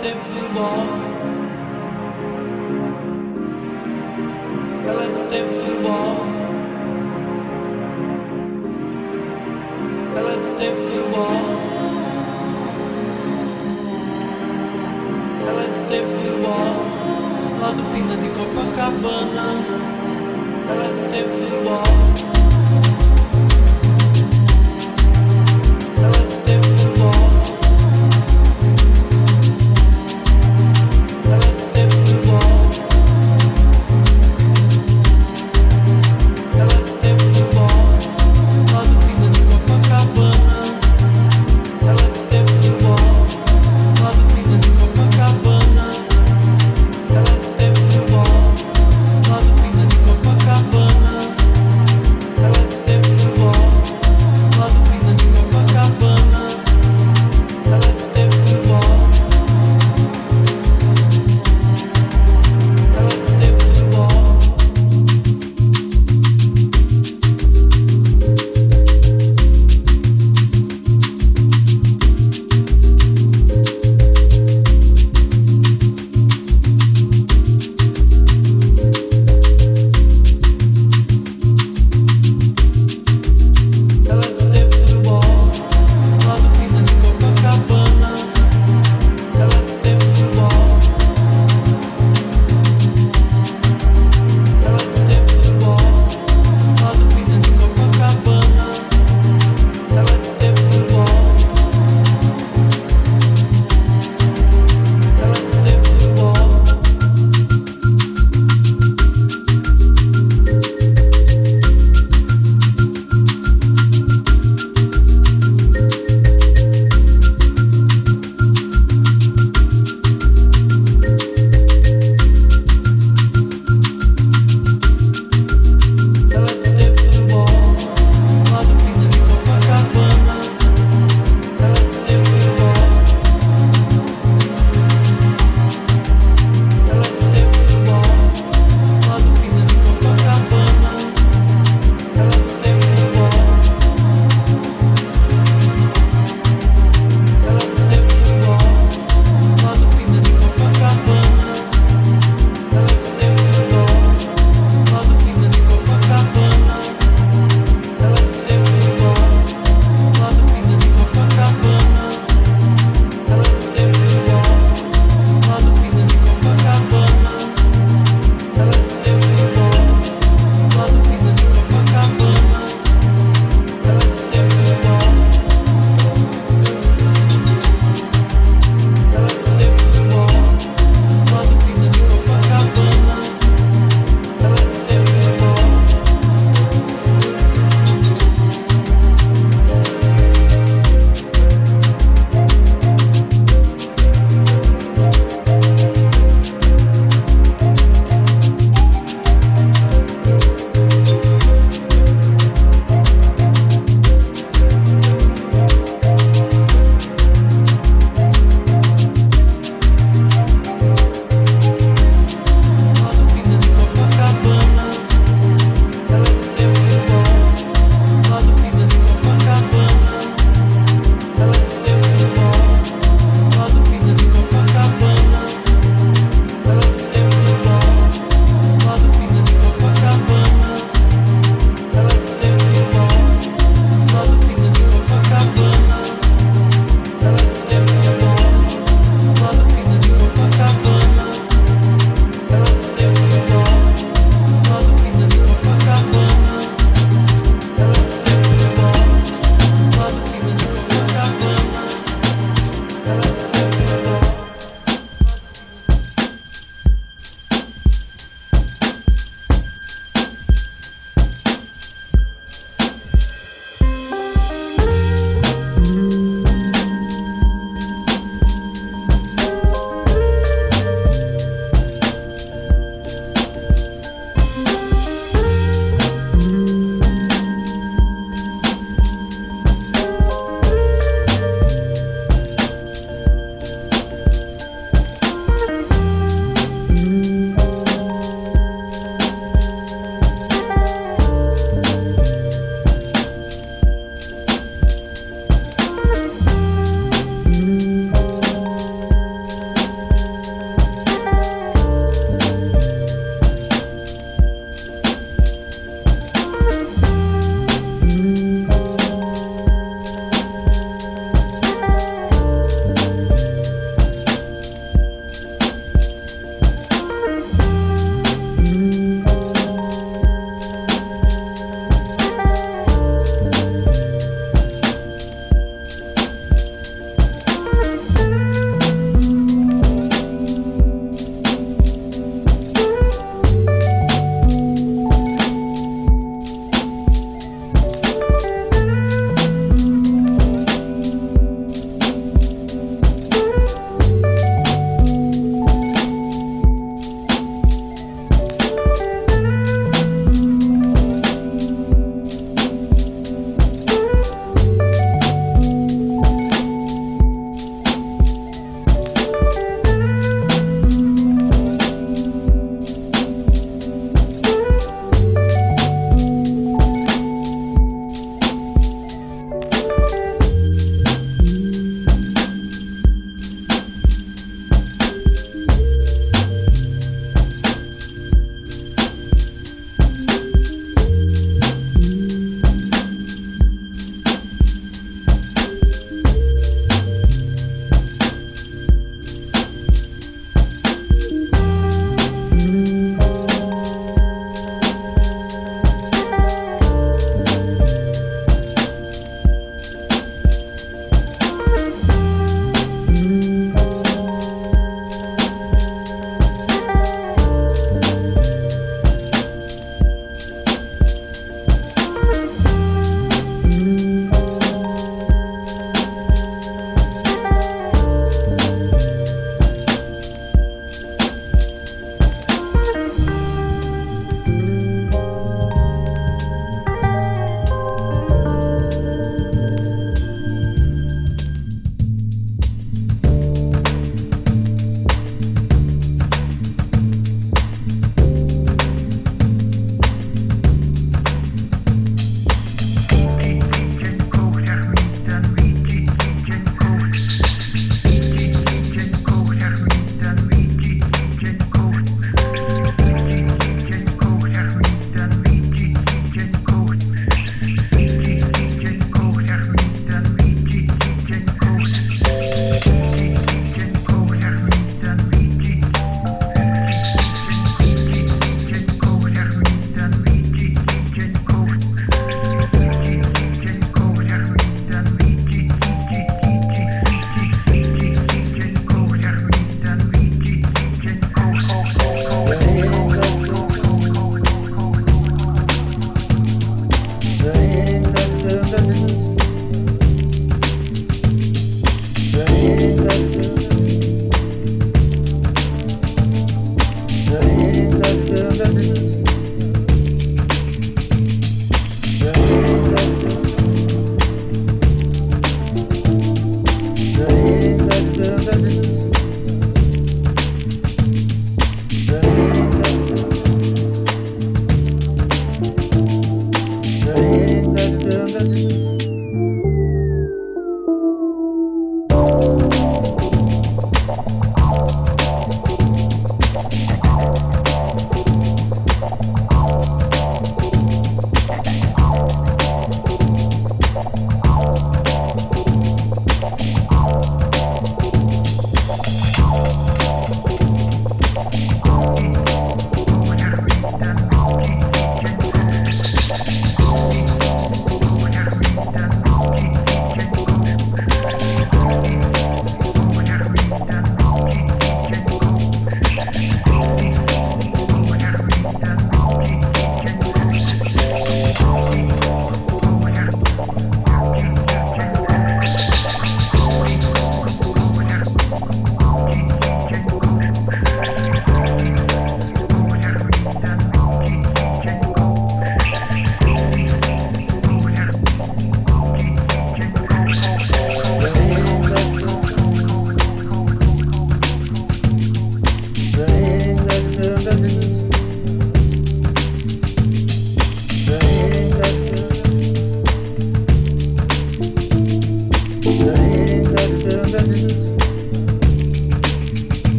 n'était plus bon. Elle n'était plus bon. Elle n'était plus bon. Ela n'était plus bon. Lá do Pina de Copacabana. Ela n'était plus bom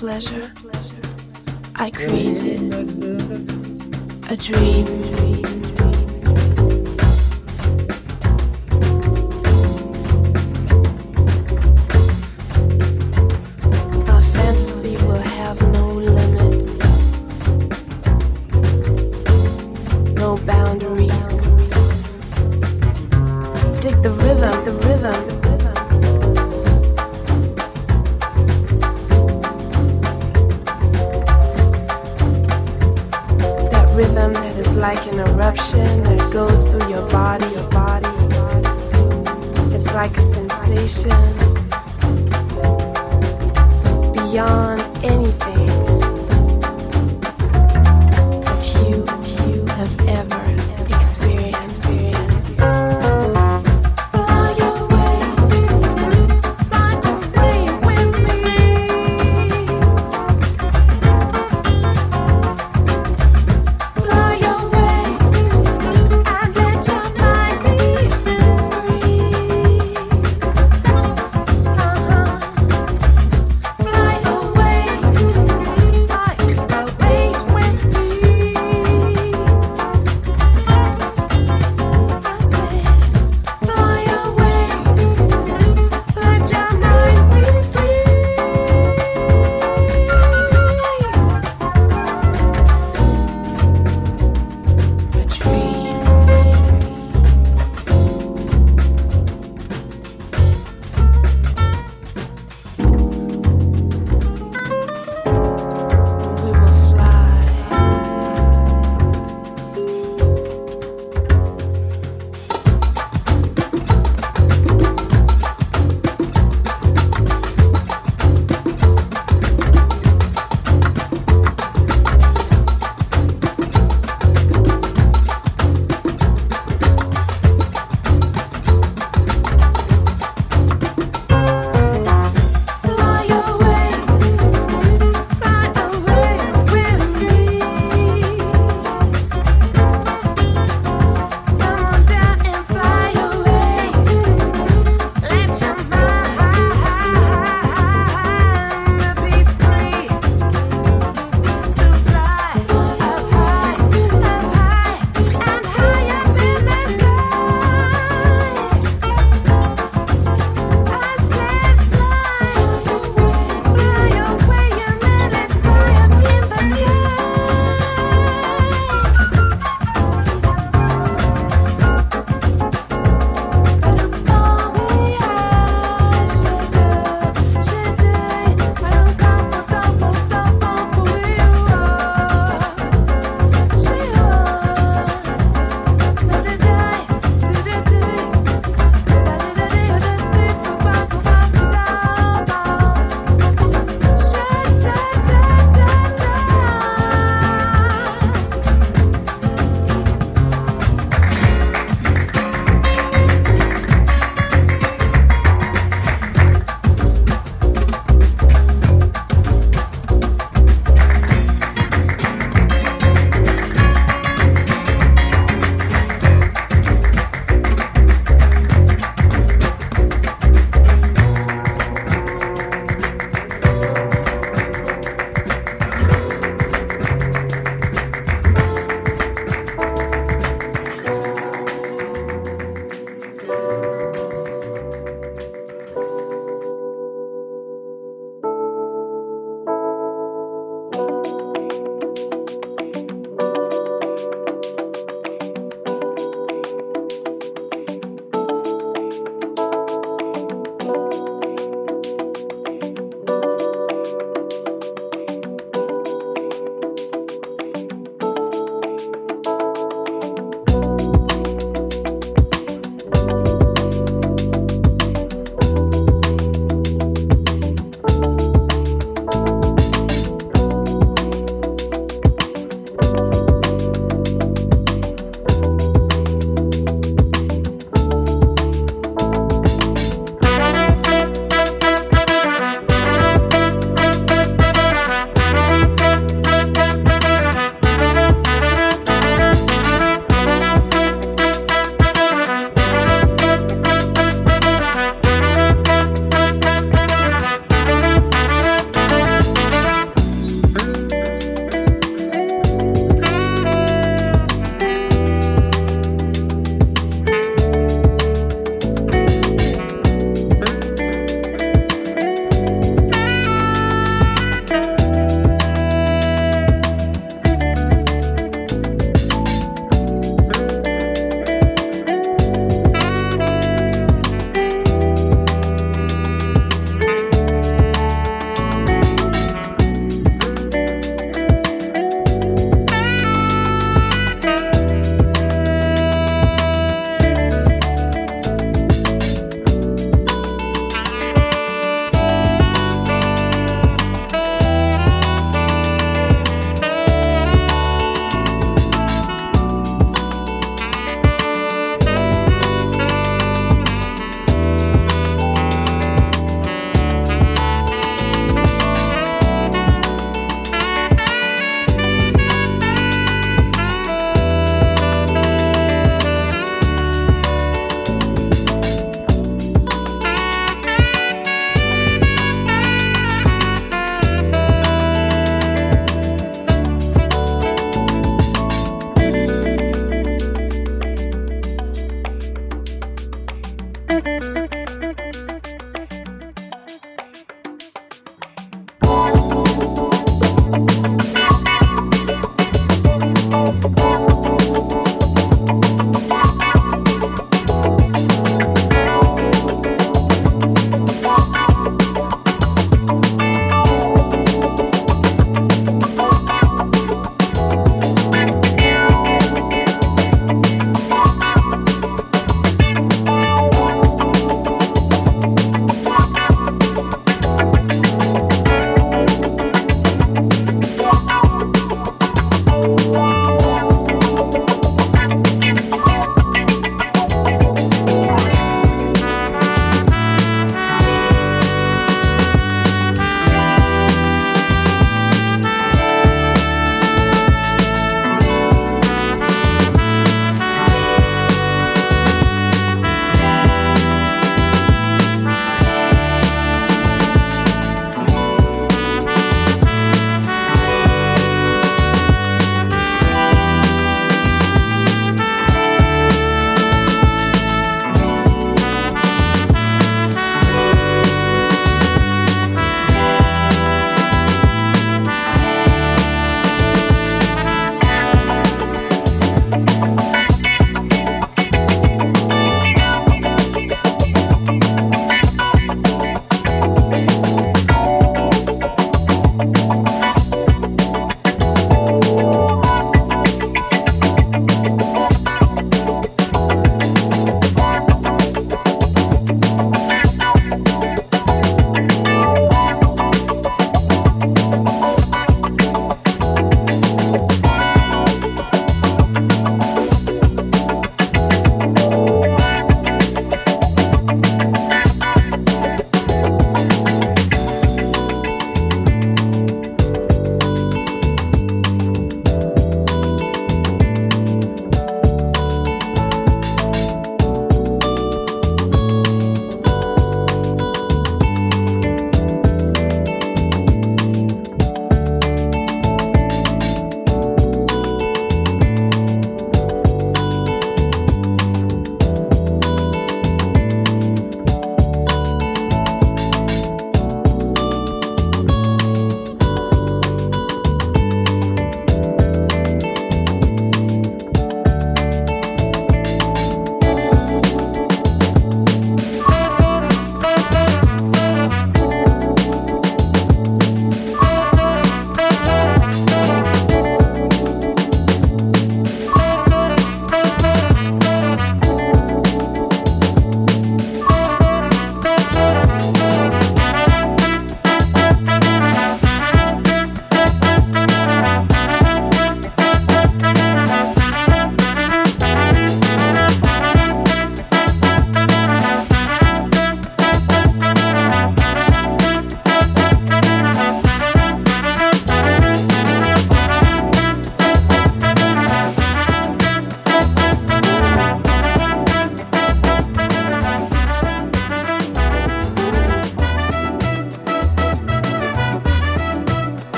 pleasure, I created a dream. sensation beyond.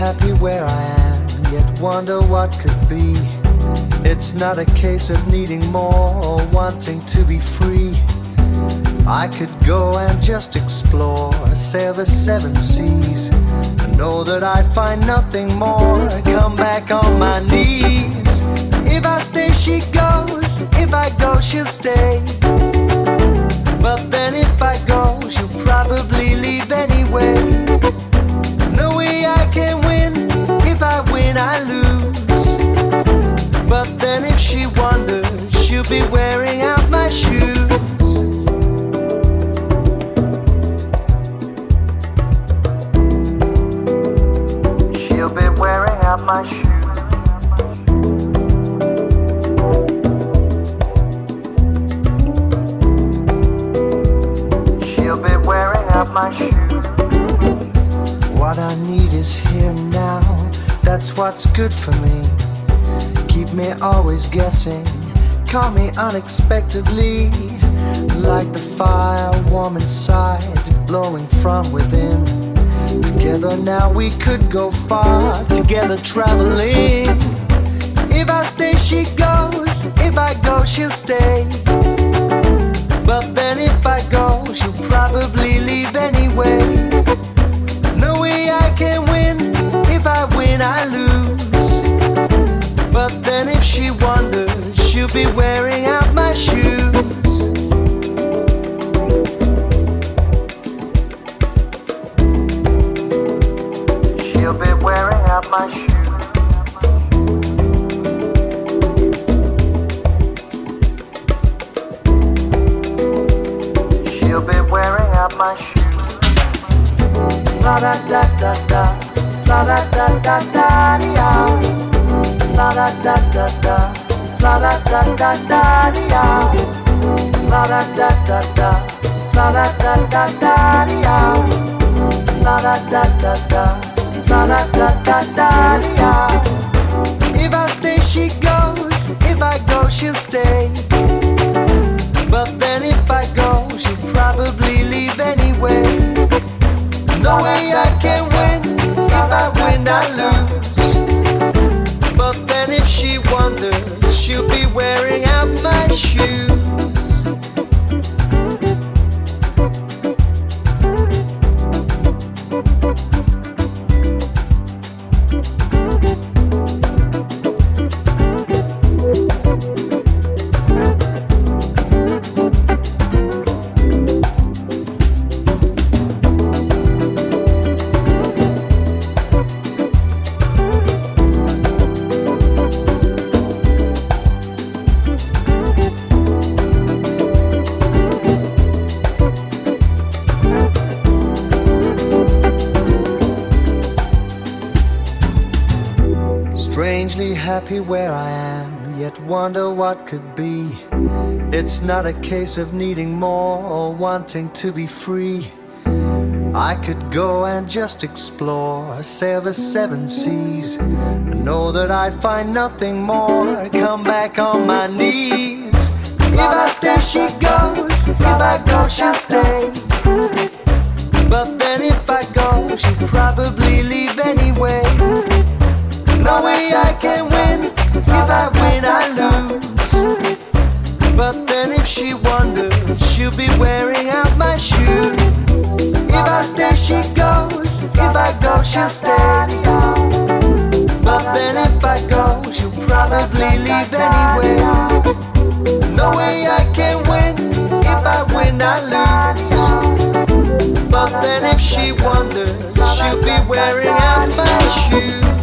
Where I am, yet wonder what could be. It's not a case of needing more or wanting to be free. I could go and just explore, sail the seven seas. and know that I'd find nothing more. Come back on my knees. If I stay, she goes. If I go, she'll stay. But then if I go, she'll probably leave anyway. She'll be wearing out my shoes. She'll be wearing out my shoes. She'll be wearing out my shoes. What I need is here now, that's what's good for me. Keep me always guessing, call me unexpectedly. Like the fire warm inside, blowing from within. Together now we could go far, together traveling. If I stay, she goes. If I go, she'll stay. But then if I go, she'll probably leave anyway. There's no way I can win. If I win, I lose. But then if she wonders, she'll be wearing out my shoes. She'll be wearing out my shoes. She'll be wearing out my shoes. La da da da da, la da da da da da, la da da da da, la da da da da da, la da da da da, la da da da da da. If I stay, she goes. If I go, she'll stay. But then if I go, she'll probably leave anyway. No way I can win. If I win, I lose. But then if she wonders, she'll be wearing out my shoes. Could be. It's not a case of needing more or wanting to be free. I could go and just explore, sail the seven seas, and know that I'd find nothing more. Come back on my knees. If I stay, she goes. If I go, she'll stay. But then if I go, she'll probably leave anyway. No way I can win. I win, I lose. But then if she wonders, she'll be wearing out my shoes. If I stay, she goes. If I go, she'll stay. But then if I go, she'll probably leave anyway. No way I can win. If I win, I lose. But then if she she'll be wearing out my shoes.